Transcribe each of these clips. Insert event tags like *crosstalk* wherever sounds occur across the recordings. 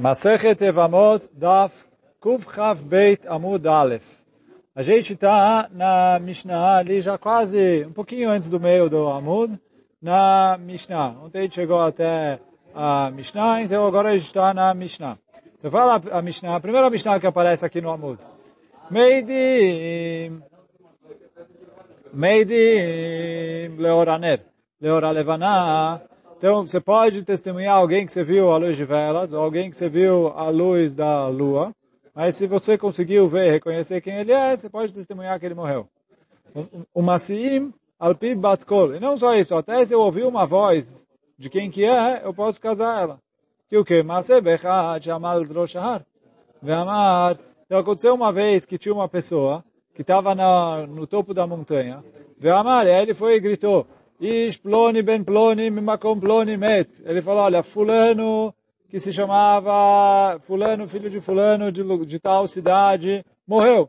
Masechet Evamot Daf Chav Beit Amud. A gente está na Mishnah ali já quase um pouquinho antes do meio do Amud, na Mishnah. Ontem a gente chegou até a Mishnah, então agora a gente está na Mishnah. Então fala a Mishnah, a primeira Mishnah que aparece aqui no Amud. Meidim Meidim Leoraner Leoralevaná então, você pode testemunhar alguém que você viu a luz de velas, ou alguém que você viu a luz da lua, mas se você conseguiu ver, reconhecer quem ele é, você pode testemunhar que ele morreu. O Masiim Alpi Batkol. E não só isso, até se eu ouvir uma voz de quem que é, eu posso casar ela. Que o. Ve'amar. Então aconteceu uma vez que tinha uma pessoa que estava no topo da montanha. Ve'amar, ele foi e gritou, Ish ploni ben ploni mimakom ploni met. Ele falou, olha, fulano que se chamava fulano, filho de fulano, de, de tal cidade, morreu.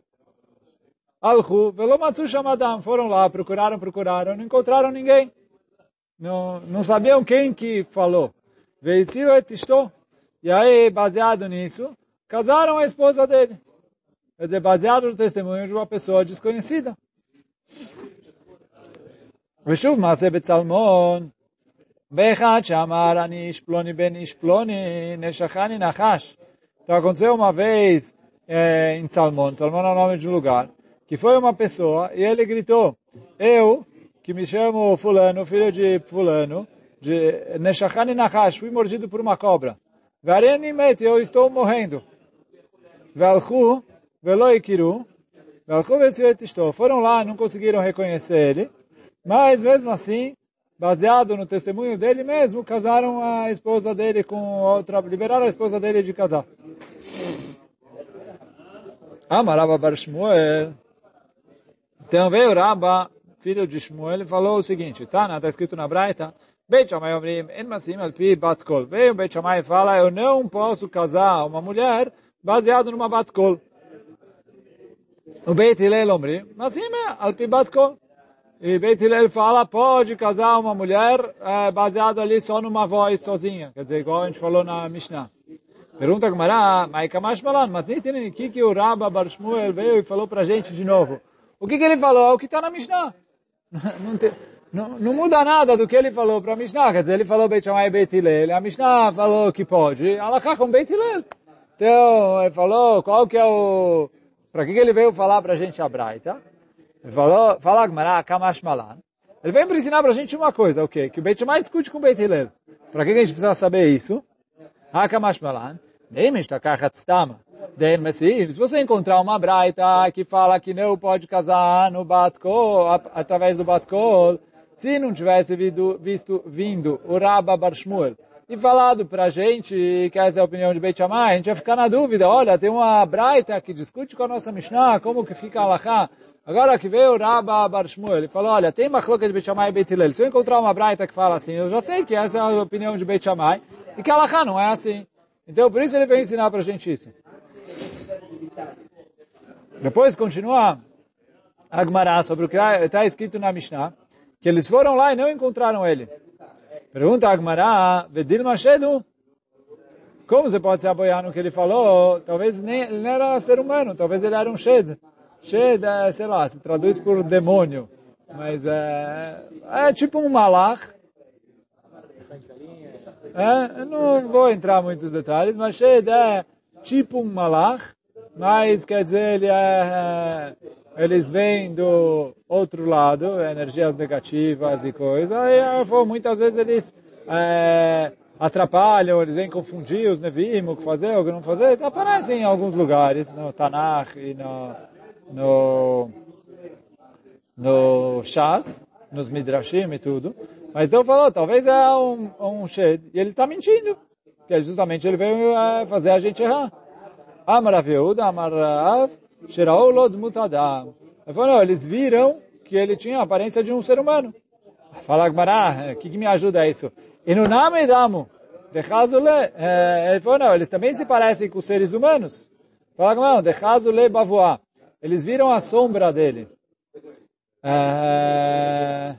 Alhu, velomatsu chamadam. Foram lá, procuraram, procuraram, não encontraram ninguém. Não, não sabiam quem que falou. Veiciu et isto. E aí, baseado nisso, casaram a esposa dele. Quer dizer, baseado no testemunho de uma pessoa desconhecida. ושוב מעשה בצלמון, ואחד שאמר אני איש פלוני בן איש פלוני, נשכני נחש. Então aconteceu uma vez é, em Salmão, Salmão é o nome de um lugar, que foi uma pessoa e ele gritou, eu, que me chamo fulano, filho de fulano, de Neshachani Nachash, fui mordido por uma cobra. Vareni met, eu estou morrendo. Velchu, veloikiru, velchu vesivet estou. Foram lá, não conseguiram reconhecer ele. Mas mesmo assim, baseado no testemunho dele mesmo, casaram a esposa dele com outra, liberaram a esposa dele de casar. Amarava Bar Shmuel. Então veio Rabba, filho de Shmuel, e falou o seguinte, tá, está escrito na Braita, Beit Alpi. Veio Beit Shammai e fala, eu não posso casar uma mulher baseado numa Bat Kol. O Beit Hillel Omrim, Masim Alpi Bat Kol. E Beit Hillel fala, pode casar uma mulher é, baseado ali só numa voz sozinha. Quer dizer, igual a gente falou na Mishnah. Pergunta a Gemara, mas Kamash Malan, mas o que, que o Rabba Bar Shmuel veio e falou pra gente de novo? O que, que ele falou? É o que está na Mishnah. *laughs* Não, te, não, não, muda nada do que ele falou para a Mishnah. Quer dizer, ele falou Beit Shammai Beit Hillel. A Mishnah falou que pode. Alaká com Beit Hillel. Então, ele falou qual que é o... Para que, que ele veio falar para a gente a Braita? Falou, fala Agmará, Kamash Malan. Ele vem para ensinar para a gente uma coisa, o quê? Que o Beit Shammai discute com o Beit Hillel. Para que a gente precisa saber isso? Hakamash Malan. Se você encontrar uma braita que fala que não pode casar no Batkol, através do Batkol, se não tivesse visto, visto vindo o Rabba Bar Shmuel e falado para a gente que essa é a opinião de Beit Shammai, a gente ia ficar na dúvida, olha, tem uma braita que discute com a nossa Mishnah, como que fica a Alachá. Agora que veio Rabba Bar Shmuel, ele falou, olha, tem uma cloca de Beit Shammai e Beit Hillel. Se eu encontrar uma braita que fala assim, eu já sei que essa é a opinião de Beit Shammai e que Alachá não é assim. Então, por isso ele veio ensinar para a gente isso. Depois continua a Gemara sobre o que está escrito na Mishnah, que eles foram lá e não encontraram ele. Pergunta a Gemara, Vedil Mashedu, como você pode se apoiar no que ele falou? Talvez nem, ele não era ser humano, talvez ele era um Shed. Shed é, sei lá, se traduz por demônio. Mas é, é tipo um malach. É, não vou entrar em muitos detalhes, mas Shed é tipo um malach, mas quer dizer, ele é, é eles vêm do outro lado, energias negativas e coisas, e muitas vezes eles é, atrapalham, eles vêm confundir os nevim, o que fazer, o que não fazer, aparecem em alguns lugares, no Tanakh e no no, no Shas, nos Midrashim e tudo. Mas então falou, talvez é um, um Shed, e ele está mentindo. Que justamente ele veio é, fazer a gente errar. Amar Aviuda, Amar Rav, Shirau Lod Mutadam. Ele falou, não, eles viram que ele tinha a aparência de um ser humano. Fala Gmará, o que, que me ajuda isso? E no nome damo, de ele falou, não, eles também se parecem com seres humanos. Fala Gmará, de Hazule Bavoá. Eles viram a sombra dele. É...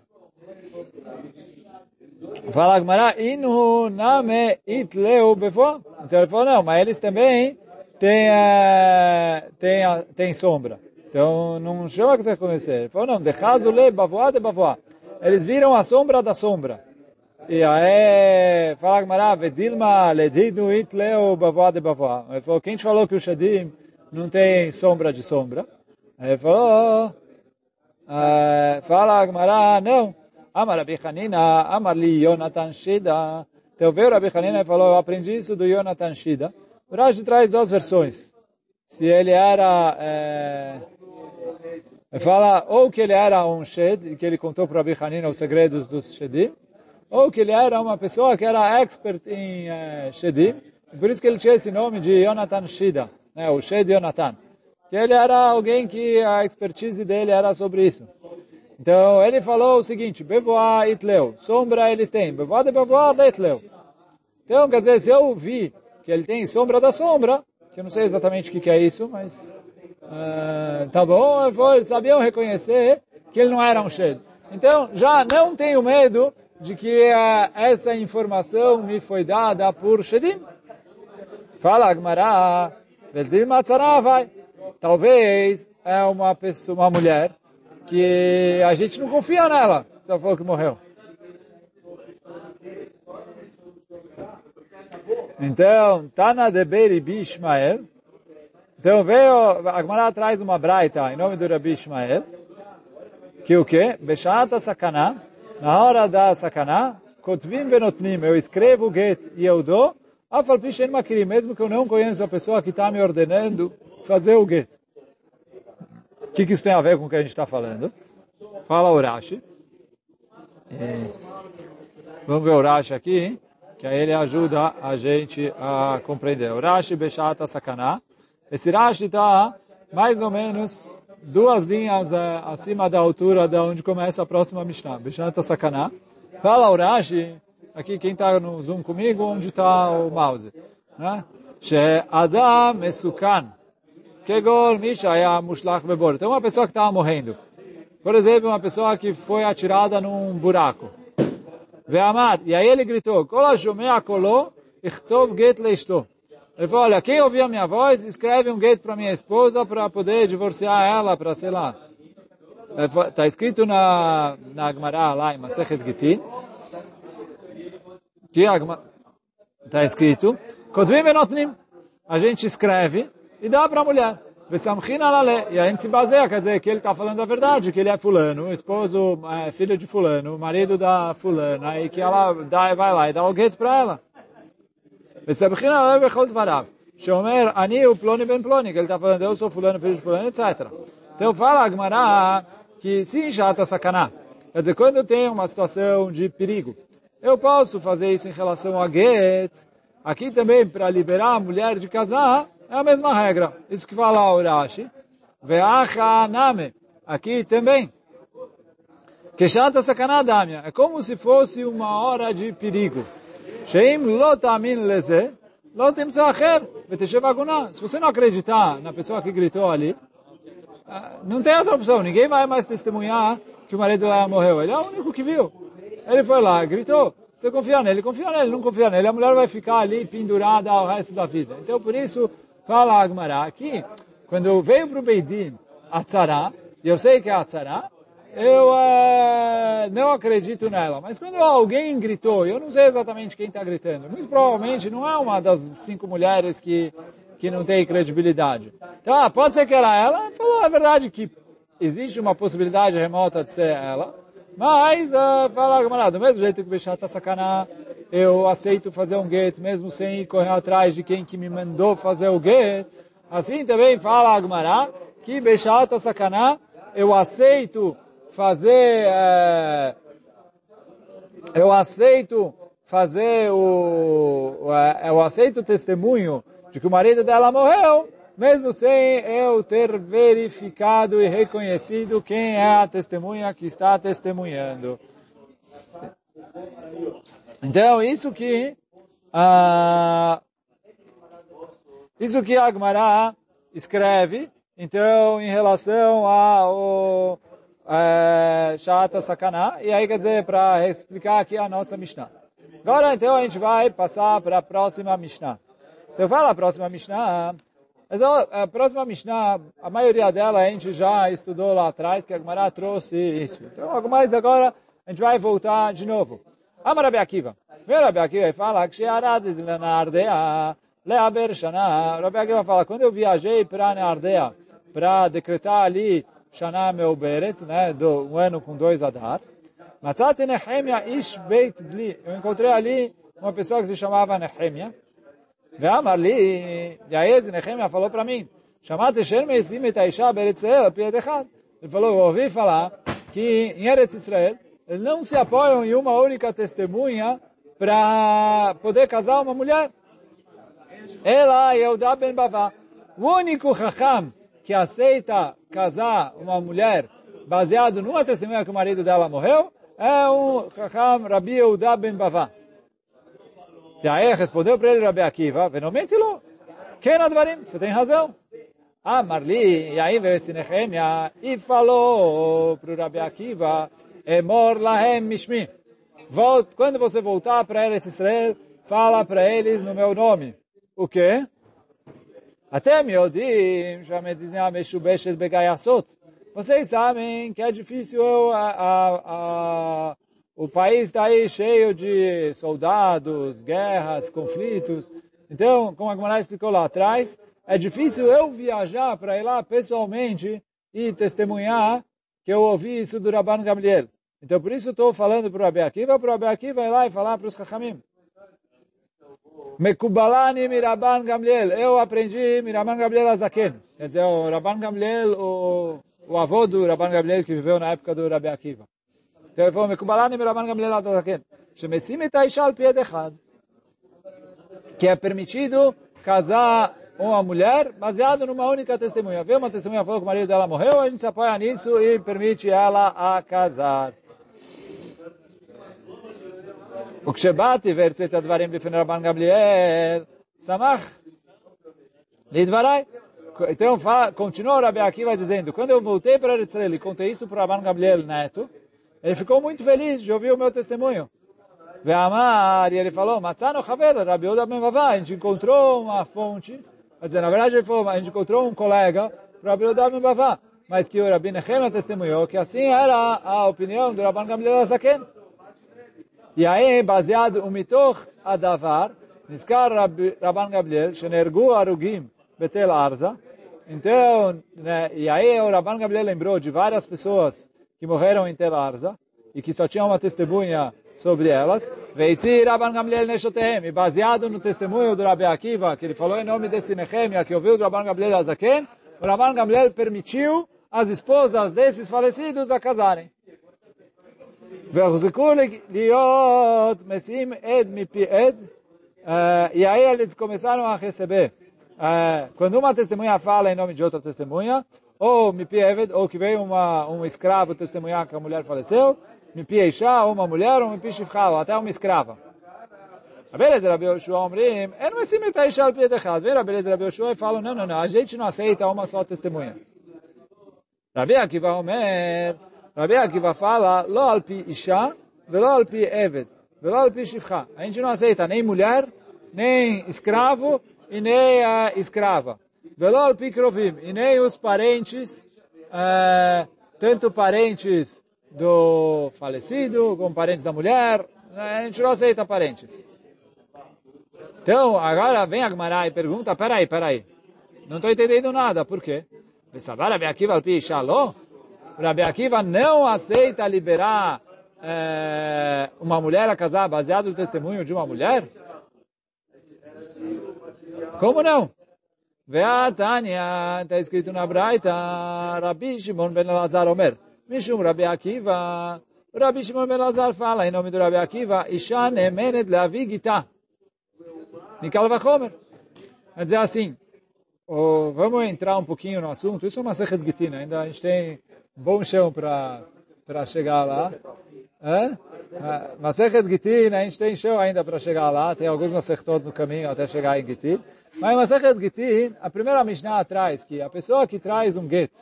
Fala Gmará, inu name itleu befo. Então ele falou, não, mas eles também têm, é, têm, têm sombra. Então não chama que você conhecer. Ele falou, não, de le bavoá de bavoá. Eles viram a sombra da sombra. E aí, fala Gmará, Vedilma ledidu it leo bavoá de bavoá. Ele falou, quem te falou que o Shadim não tem sombra de sombra? Ele falou, uh, fala Gmará, não. Amar Rabi Amar li Yonatan Shida. Então veio Rabi Hanina e falou, eu aprendi isso do Yonatan Shida. O Rashi traz duas versões. Se ele era... É, fala ou que ele era um Shed, que ele contou para Rabi os segredos dos Shedim, ou que ele era uma pessoa que era expert em uh, Shedim, por isso que ele tinha esse nome de Yonatan Shida, né, o Shed Yonatan. Que ele era alguém que a expertise dele era sobre isso. Então, ele falou o seguinte, Bevoa itleu, sombra eles têm, Bevoa de Bevoa itleu. Então, quer dizer, se eu vi que ele tem sombra da sombra, que eu não sei exatamente o que, é isso, mas uh, tá bom, eles sabiam reconhecer que ele não era um Shed. Então, já não tenho medo de que uh, essa informação me foi dada por Shedim. Fala Agmará. Talvez é uma pessoa, uma mulher que a gente não confia nela, ela falou que morreu. Então, Tana de Beri Ishmael. Então veio, a Gemara traz uma braita em nome do Rabi Ishmael, que o quê? Beshata sakana, na hora da sakana, kotvim benotnim, eu escrevo o get e eu dou, mesmo que eu não conheço a pessoa que está me ordenando fazer o get. O que, que isso tem a ver com o que a gente está falando? Fala o Rashi. É, vamos ver o Rashi aqui, que aí ele ajuda a gente a compreender. O Rashi Bechata Sakana. Esse Rashi está mais ou menos duas linhas é, acima da altura de onde começa a próxima Mishnah. Bechata Sakana. Fala o Rashi, aqui quem está no Zoom comigo, onde está o mouse. Né? Adam Mesukan. Kegol Mishaya Mushlach Bebor. Então uma pessoa que estava morrendo. Por exemplo, uma pessoa que foi atirada num buraco. Ve'amar, e aí ele gritou, Kol hashomea kolo, ichtov get leishto. Ele falou, olha, quem ouvir a minha voz, escreve um get para minha esposa para poder divorciar ela, para sei lá. Está escrito na, na Gemara lá em Masechet Gitin, que está escrito, a gente escreve e dá para a mulher. E a gente se baseia, quer dizer, que ele está falando a verdade, que ele é fulano, esposo, é, filho de fulano, marido da fulana, e que ela dá, vai lá e dá o gueto para ela. Shomer, ani que ele está falando, eu sou fulano, filho de fulano, etc. Então fala Agmará que sim, chata sacaná. Quer dizer, quando tem uma situação de perigo, eu posso fazer isso em relação a get, aqui também para liberar a mulher de casar, é a mesma regra. Isso que fala o Rashi. name. Aqui também. Keshata sakanadamia. É como se fosse uma hora de perigo. Leze. Se você não acreditar na pessoa que gritou ali, ah, não tem outra opção. Ninguém vai mais testemunhar que o marido lá morreu. Ele é o único que viu. Ele foi lá, gritou. Você confia nele, confia nele, não confia nele. A mulher vai ficar ali pendurada ao resto da vida. Então, por isso, Fala Agmará aqui, quando veio para o Beidin a tzara, e eu sei que é a tzara, eu uh, não acredito nela. Mas quando alguém gritou, eu não sei exatamente quem está gritando, muito provavelmente não é uma das cinco mulheres que, que não tem credibilidade. Então, ah, pode ser que era ela, falou a verdade que existe uma possibilidade remota de ser ela, mas, uh, fala Gamara, do mesmo jeito que o Bechá está sacaná, eu aceito fazer um get, mesmo sem correr atrás de quem que me mandou fazer o get. Assim também fala Agmará, que Bechá está sacaná, eu aceito fazer, uh, eu aceito fazer o, uh, eu aceito o testemunho de que o marido dela morreu, mesmo sem eu ter verificado e reconhecido quem é a testemunha que está testemunhando. Então, isso que, uh, isso que Agmará escreve, então, em relação ao uh, Shata Sakana, e aí quer dizer, para explicar aqui a nossa Mishnah. Agora, então, a gente vai passar para a próxima Mishnah. Então fala a próxima Mishnah. Essa, a próxima Mishnah, a maioria dela a gente já estudou lá atrás, que a Gemara trouxe isso. Então, algo mais agora, a gente vai voltar de novo. Amar Rabi Akiva. Vem Rabi Akiva e fala Leaber Shana. Rabi Akiva fala, quando eu viajei para a Ardea, para decretar ali Shana Meuberet, né, do, um ano com dois Adar, Matzati Nehemia Ish Beit Dli. Eu encontrei ali uma pessoa que se chamava Nehemia, Veamar li, e Nehemia falou para mim, chamate Sherme et Aisha Beretzel, Pied Ele falou, eu ouvi falar que em Eretz Israel, eles não se apoiam em uma única testemunha para poder casar uma mulher. Ela é Yehudá Ben Bavá. O único Hakam que aceita casar uma mulher baseado numa testemunha que o marido dela morreu é um Hakam Rabi Yehudá Ben Bavá. Daí respondeu para ele Rabbi Akiva, Venomentilo, Kenadvarim, você tem razão. Ah, Marli, e aí veio esse Nehemia e falou para o rabbi Akiva, Emor lahem mishmi. Volta, quando você voltar para Eretz Israel, fala para eles no meu nome. O quê? Até me odim, chamedina meshubeshet begayasot. Vocês sabem que é difícil a, a, a o país está aí cheio de soldados, guerras, conflitos. Então, como a Gemara explicou lá atrás, é difícil eu viajar para ir lá pessoalmente e testemunhar que eu ouvi isso do Rabban Gamliel. Então, por isso estou falando para o Rabi Akiva, para o Rabi Akiva ir lá e falar para os Chachamim. Mekubalani Miraban Gamliel. Eu aprendi Miraban Gamliel Azaken. Quer dizer, o Rabban Gamliel, o, o avô do Rabban Gamliel que viveu na época do Rabi Akiva. Então ele falou, Mekubalani Miraban Gamliel Azaken. Shemesim et Aisha al pied echad. Que é permitido casar uma mulher baseado numa única testemunha. Vê uma testemunha falou que o marido dela morreu, a gente se apoia nisso e permite ela a casar. וכשבאתי והרציתי את הדברים בפני רבן גמליאל, שמח לדבריי. Então, continuou Rabi Akiva dizendo, quando eu voltei para Israel e contei isso para Rabban Gamliel Neto, ele ficou muito feliz de ouvir o meu testemunho. Ve'amar, e ele falou, Matzano Haver, Rabi Oda Ben Vavá, a gente encontrou uma fonte, quer dizer, na verdade ele falou, a gente encontrou um colega, Rabi Oda Ben Vavá, mas que o Rabi Nehemia testemunhou que assim era a opinião do Rabban Gamliel Azaken. E aí, baseado no mitoch adavar, Niskar Rabban Gabriel, Shenergu Arugim Betel Arza. Então, né, e aí o Rabban Gabriel lembrou de várias pessoas que morreram em Tel Arza e que só tinha uma testemunha sobre elas. Veitzi Rabban Gamliel Neshotehem, baseado no testemunho do Rabbi Akiva, que ele falou em nome desse Nehemia, que ouviu do Rabban Gamliel Azaken, o Rabban Gamliel permitiu as esposas desses falecidos a casarem. Uh, e aí eles começaram a receber. Quando uma testemunha fala em nome de outra testemunha, ou mipi eved, ou que veio uma, um escravo testemunhar que a mulher faleceu, eisha, ou uma mulher, ou mipi shifcha, ou até uma escrava. Beleza, Rabi Yoshua Omrim, é não assim metai isha al pied echad. Vem Rabi Rabi Yoshua e não, não, não, a gente não aceita uma só testemunha. Rabi Akiva Omer, Rabi Akiva fala, lo al isha, velo al pi eved, velo al pi shifcha. A gente não aceita nem mulher, nem escravo e nem a escrava. Velo al pi krovim, e nem os parentes, uh, tanto parentes do falecido, como parentes da mulher, a gente não aceita parentes. Então, agora vem a Gmará e pergunta, peraí, peraí, não estou entendendo nada, por quê? Rabi Akiva al pi isha, lo? Rabi não aceita liberar é, uma mulher a casar baseado no testemunho de uma mulher? Como não? Veatania, está escrito na Braita, Rabi Shimon ben Lazar Omer, Mishum Rabi Akiva, Rabi Shimon ben Lazar fala em nome do Rabi Akiva, Isha nemenet leavi gita. Nikal vachomer. Quer dizer assim, oh, vamos entrar um pouquinho no assunto, isso é uma sechet gitina, ainda a gente tem bom chão para chegar lá. É? Masechet Gitin, a gente tem chão ainda para chegar lá, tem alguns Masechtot no caminho até chegar em Gitin. Mas Masechet Gitin, a primeira Mishnah atrás, que a pessoa que traz um get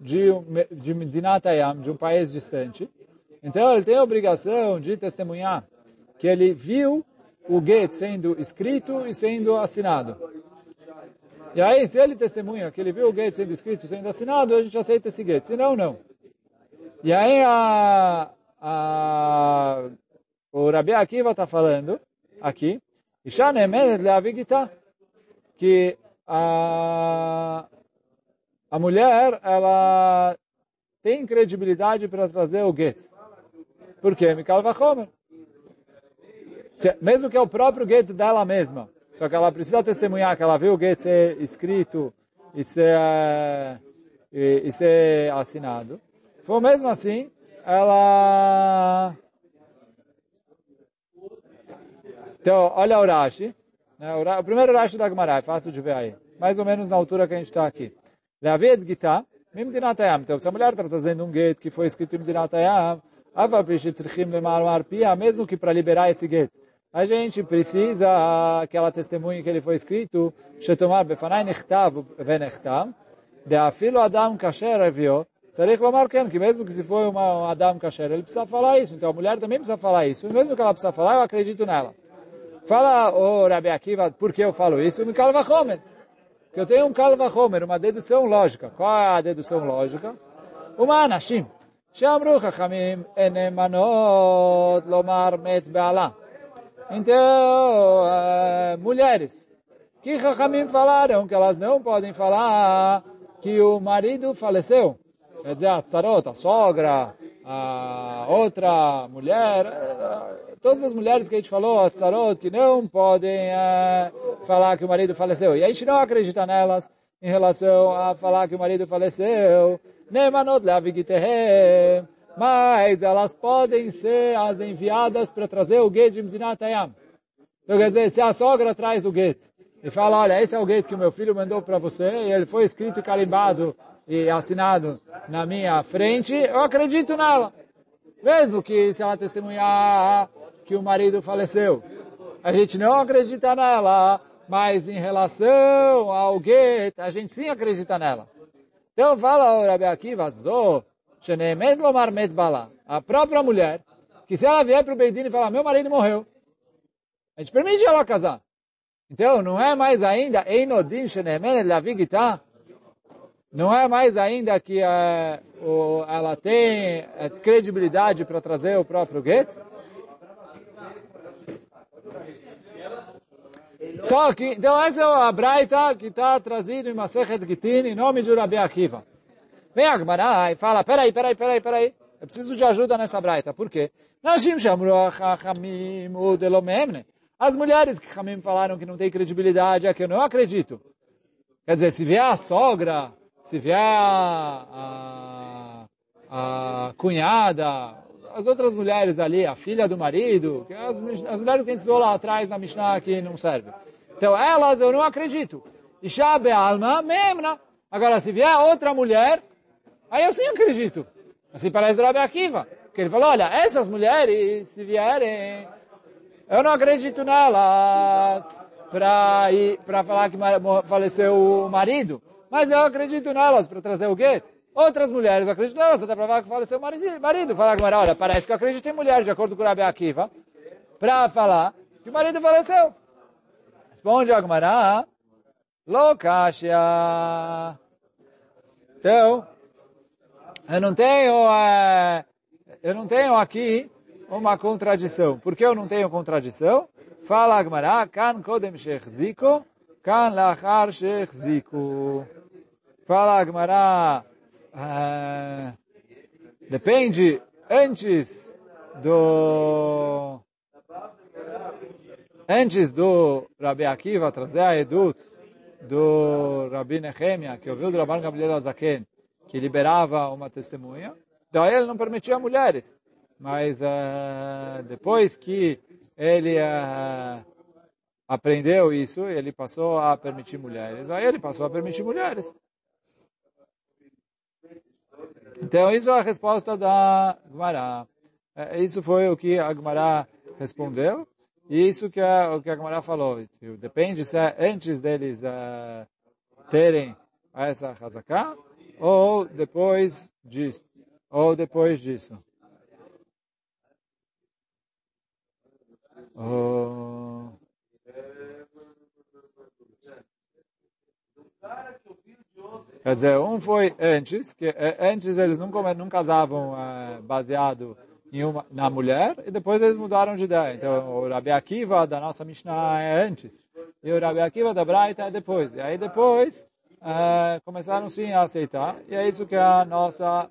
de, de Dinatayam, de um país distante, então ele tem a obrigação de testemunhar que ele viu o get sendo escrito e sendo assinado. E aí, se ele testemunha que ele viu o get sendo escrito e sendo assinado, a gente aceita esse get. Se não, não. E aí, a, a, o Rabi Akiva está falando aqui, que a, a mulher, ela tem credibilidade para trazer o get. Por quê? Mikal. Mesmo que é o próprio get dela mesma. Só que ela precisa testemunhar que ela viu o get ser escrito e ser, e, e ser assinado. For mesmo assim, ela... Então, olha o Rashi. Né? O, primeiro Rashi da Gemara, é fácil de ver aí. Mais ou menos na altura que a gente está aqui. Leaved Gita, Mimdinatayam. Então, se a mulher está trazendo um get que foi escrito Mimdinatayam, mesmo que para liberar esse get, a gente precisa que ela testemunhe que ele foi escrito, shetomar befanai nechtav venechtav, de afilo adam kasher avio, צריך לומר כן, que mesmo que se for uma, um Adam kasher, ele precisa falar isso. Então a mulher também precisa falar isso. E mesmo que ela precisa falar, eu acredito nela. Fala, ô oh, Rabi Akiva, por que eu falo isso? Me calva Homer. Que eu tenho um calva Homer, uma dedução lógica. Qual é a dedução lógica? Uma anashim. שאמרו חכמים אין נאמנות לומר מת בעלה. Então, uh, mulheres, que Chachamim falaram que elas não podem falar que o marido faleceu. Quer dizer, a sarot, a sogra, a outra mulher, uh, todas as mulheres que a gente falou, a sarot, que não podem uh, falar que o marido faleceu. E a gente não acredita nelas em relação a falar que o marido faleceu. Mas elas podem ser as enviadas para trazer o get de Medinatayam. Então quer dizer, se a sogra traz o get e fala, olha, esse é o get que meu filho mandou para você, e ele foi escrito e carimbado e assinado na minha frente, eu acredito nela. Mesmo que se ela testemunhar que o marido faleceu. A gente não acredita nela, mas em relação ao get, a gente sim acredita nela. Então fala o Rabi Akiva. A própria mulher, que se ela vier para o Beidin e falar, meu marido morreu, a gente permite ela casar. Então, não é mais ainda, Einodin Shenemed Lavigita, não é mais ainda que é, o, ela tem é, credibilidade para trazer o próprio get? Só que, então essa é a Braita que está trazido em Masechet Gitin em nome de Rabi Akiva. Vem a Gemara e fala, peraí, peraí, peraí, peraí. Eu preciso de ajuda nessa Braita. Por quê? As mulheres que Hamim falaram que não tem credibilidade, é que eu não acredito. Quer dizer, se vier a sogra, se vier a, a, a cunhada, as outras mulheres ali, a filha do marido, as, as mulheres que a gente viu lá atrás na Mishnah que não serve. Então elas eu não acredito. Isha alma memna. Agora se vier outra mulher, aí eu sim acredito. Assim parece Rabi Akiva. Porque ele falou, olha, essas mulheres, se vierem, eu não acredito nelas para para falar que faleceu o marido, mas eu acredito nelas para trazer o gueto. Outras mulheres acreditam nelas, até falar que faleceu o marido. Falar que, olha, parece que eu acredito em mulher, de acordo com o Rabi Akiva, para falar que o marido faleceu. Responde a Agmará, Lokashia. Então, eu não tenho, é, eu não tenho aqui uma contradição. Por que eu não tenho contradição? Fala Agmará, kan kodem shechziko, kan lachar shechziko. Fala Agmará, ah, depende antes do antes do Rabi Akiva trazer a Edut do Rabi Nehemia, que ouviu do Rabban Gabriel Azaken, que liberava uma testemunha, daí ele não permitia mulheres. Mas uh, depois que ele uh, aprendeu isso, ele passou a permitir mulheres. Aí ele passou a permitir mulheres. Então, isso é a resposta da Gemara. É, isso foi o que a Gemara respondeu. E isso que, é, o que a Gemara falou. Depende se é antes deles uh, terem essa hazaká ou depois disso. Ou depois disso. Oh. Quer dizer, um foi antes, que antes eles não, não casavam é, baseado uma, na mulher, e depois eles mudaram de ideia. Então, o Rabi Akiva da nossa Mishnah é antes, e o Rabi Akiva da Braita é depois. E aí depois, é, começaram sim a aceitar, e é isso que a nossa,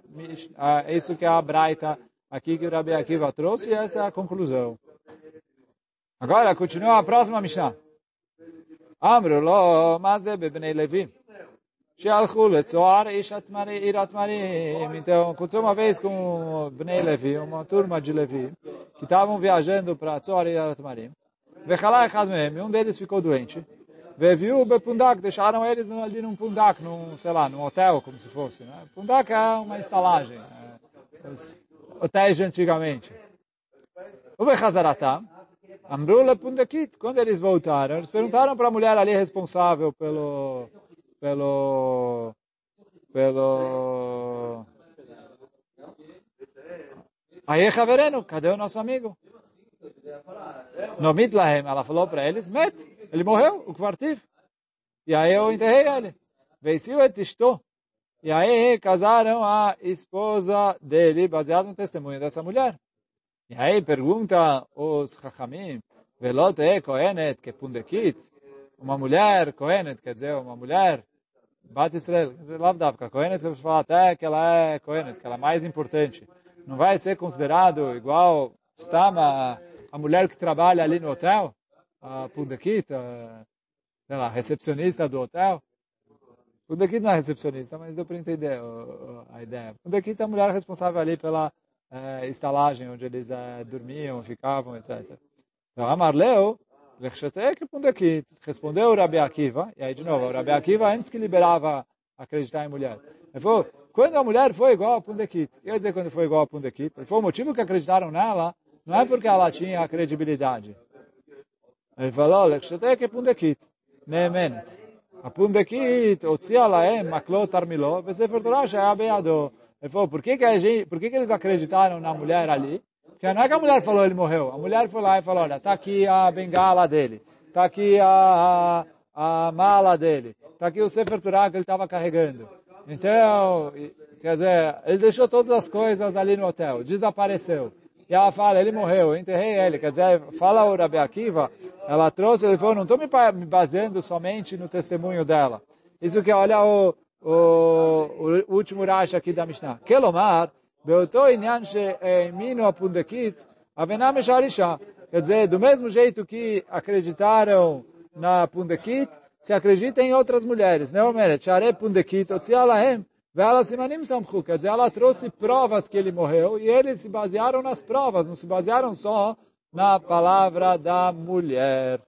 é isso que a Braita aqui que o Rabi Akiva trouxe, e essa é a conclusão. Agora, continua a próxima Mishnah. Amru lo, maze bebnei Levi. Então, aconteceu uma vez com Bnei Levi, uma turma de Levi, que estavam viajando para Tzoar e Irat Marim. Um deles ficou doente. Veviu Bepundak, deixaram eles ali num pundak, num, sei lá, num hotel, como se fosse. Né? Pundak é uma estalagem. É, os hotéis de antigamente. O Bechazaratam, Amrula Pundakit, quando eles voltaram, eles perguntaram para a mulher ali responsável pelo pelo pelo aí Havereno, cadê o nosso amigo? No Mitlahem, ela falou para eles, met, ele morreu, o Kvartiv. E aí eu enterrei ele. Venciu et estou. E aí casaram a esposa dele, baseado no testemunho dessa mulher. E aí pergunta os Chachamim, velote kohenet que pundekit, uma mulher kohenet, quer dizer, uma mulher Bat Israel, Lavdavka, Kohenet, que eu falar até que ela é Kohenet, que ela é mais importante. Não vai ser considerado igual está a, a mulher que trabalha ali no hotel, a Pundakit, a, sei lá, recepcionista do hotel. Pundakit não é recepcionista, mas deu para entender a, a ideia. Pundakit é a mulher responsável ali pela é, estalagem, onde eles é, dormiam, ficavam, etc. Então, Amarleu, Respondeu o Rabi Akiva, e aí de novo, o Rabi Akiva antes que liberava acreditar em mulher. Ele falou, quando a mulher foi igual a Pundekit, quer dizer quando foi igual a Pundekit? Ele falou, o motivo que acreditaram nela não é porque ela tinha a credibilidade. Ele falou, Lekshetek Pundekit, Neemenet. A Pundekit, Otzia Laem, Maklot Armiló, Vesefer Torah Shaya Beado. Ele falou, por que que, a gente, por que que eles acreditaram na mulher ali? Porque não é que a mulher falou ele morreu. A mulher foi lá e falou, olha, está aqui a bengala dele. Está aqui a, a, a, mala dele. Está aqui o Sefer Torah que ele estava carregando. Então, quer dizer, ele deixou todas as coisas ali no hotel. Desapareceu. E ela fala, ele morreu, eu enterrei ele. Quer dizer, fala o Rabi Akiva, ela trouxe, ele falou, não estou me baseando somente no testemunho dela. Isso que olha o, o, o último racha aqui da Mishnah. Kelomar, באותו עניין שהאמינו הפונדקית, הבנה משערישה. Quer dizer, do mesmo jeito que acreditaram na Pundekit, se acredita em outras mulheres. Não, Meret, Share Pundekit, Otzia Lahem, Vela Simanim Samchu. Quer dizer, ela trouxe provas que ele morreu e eles se basearam nas provas, não se basearam só na palavra da mulher.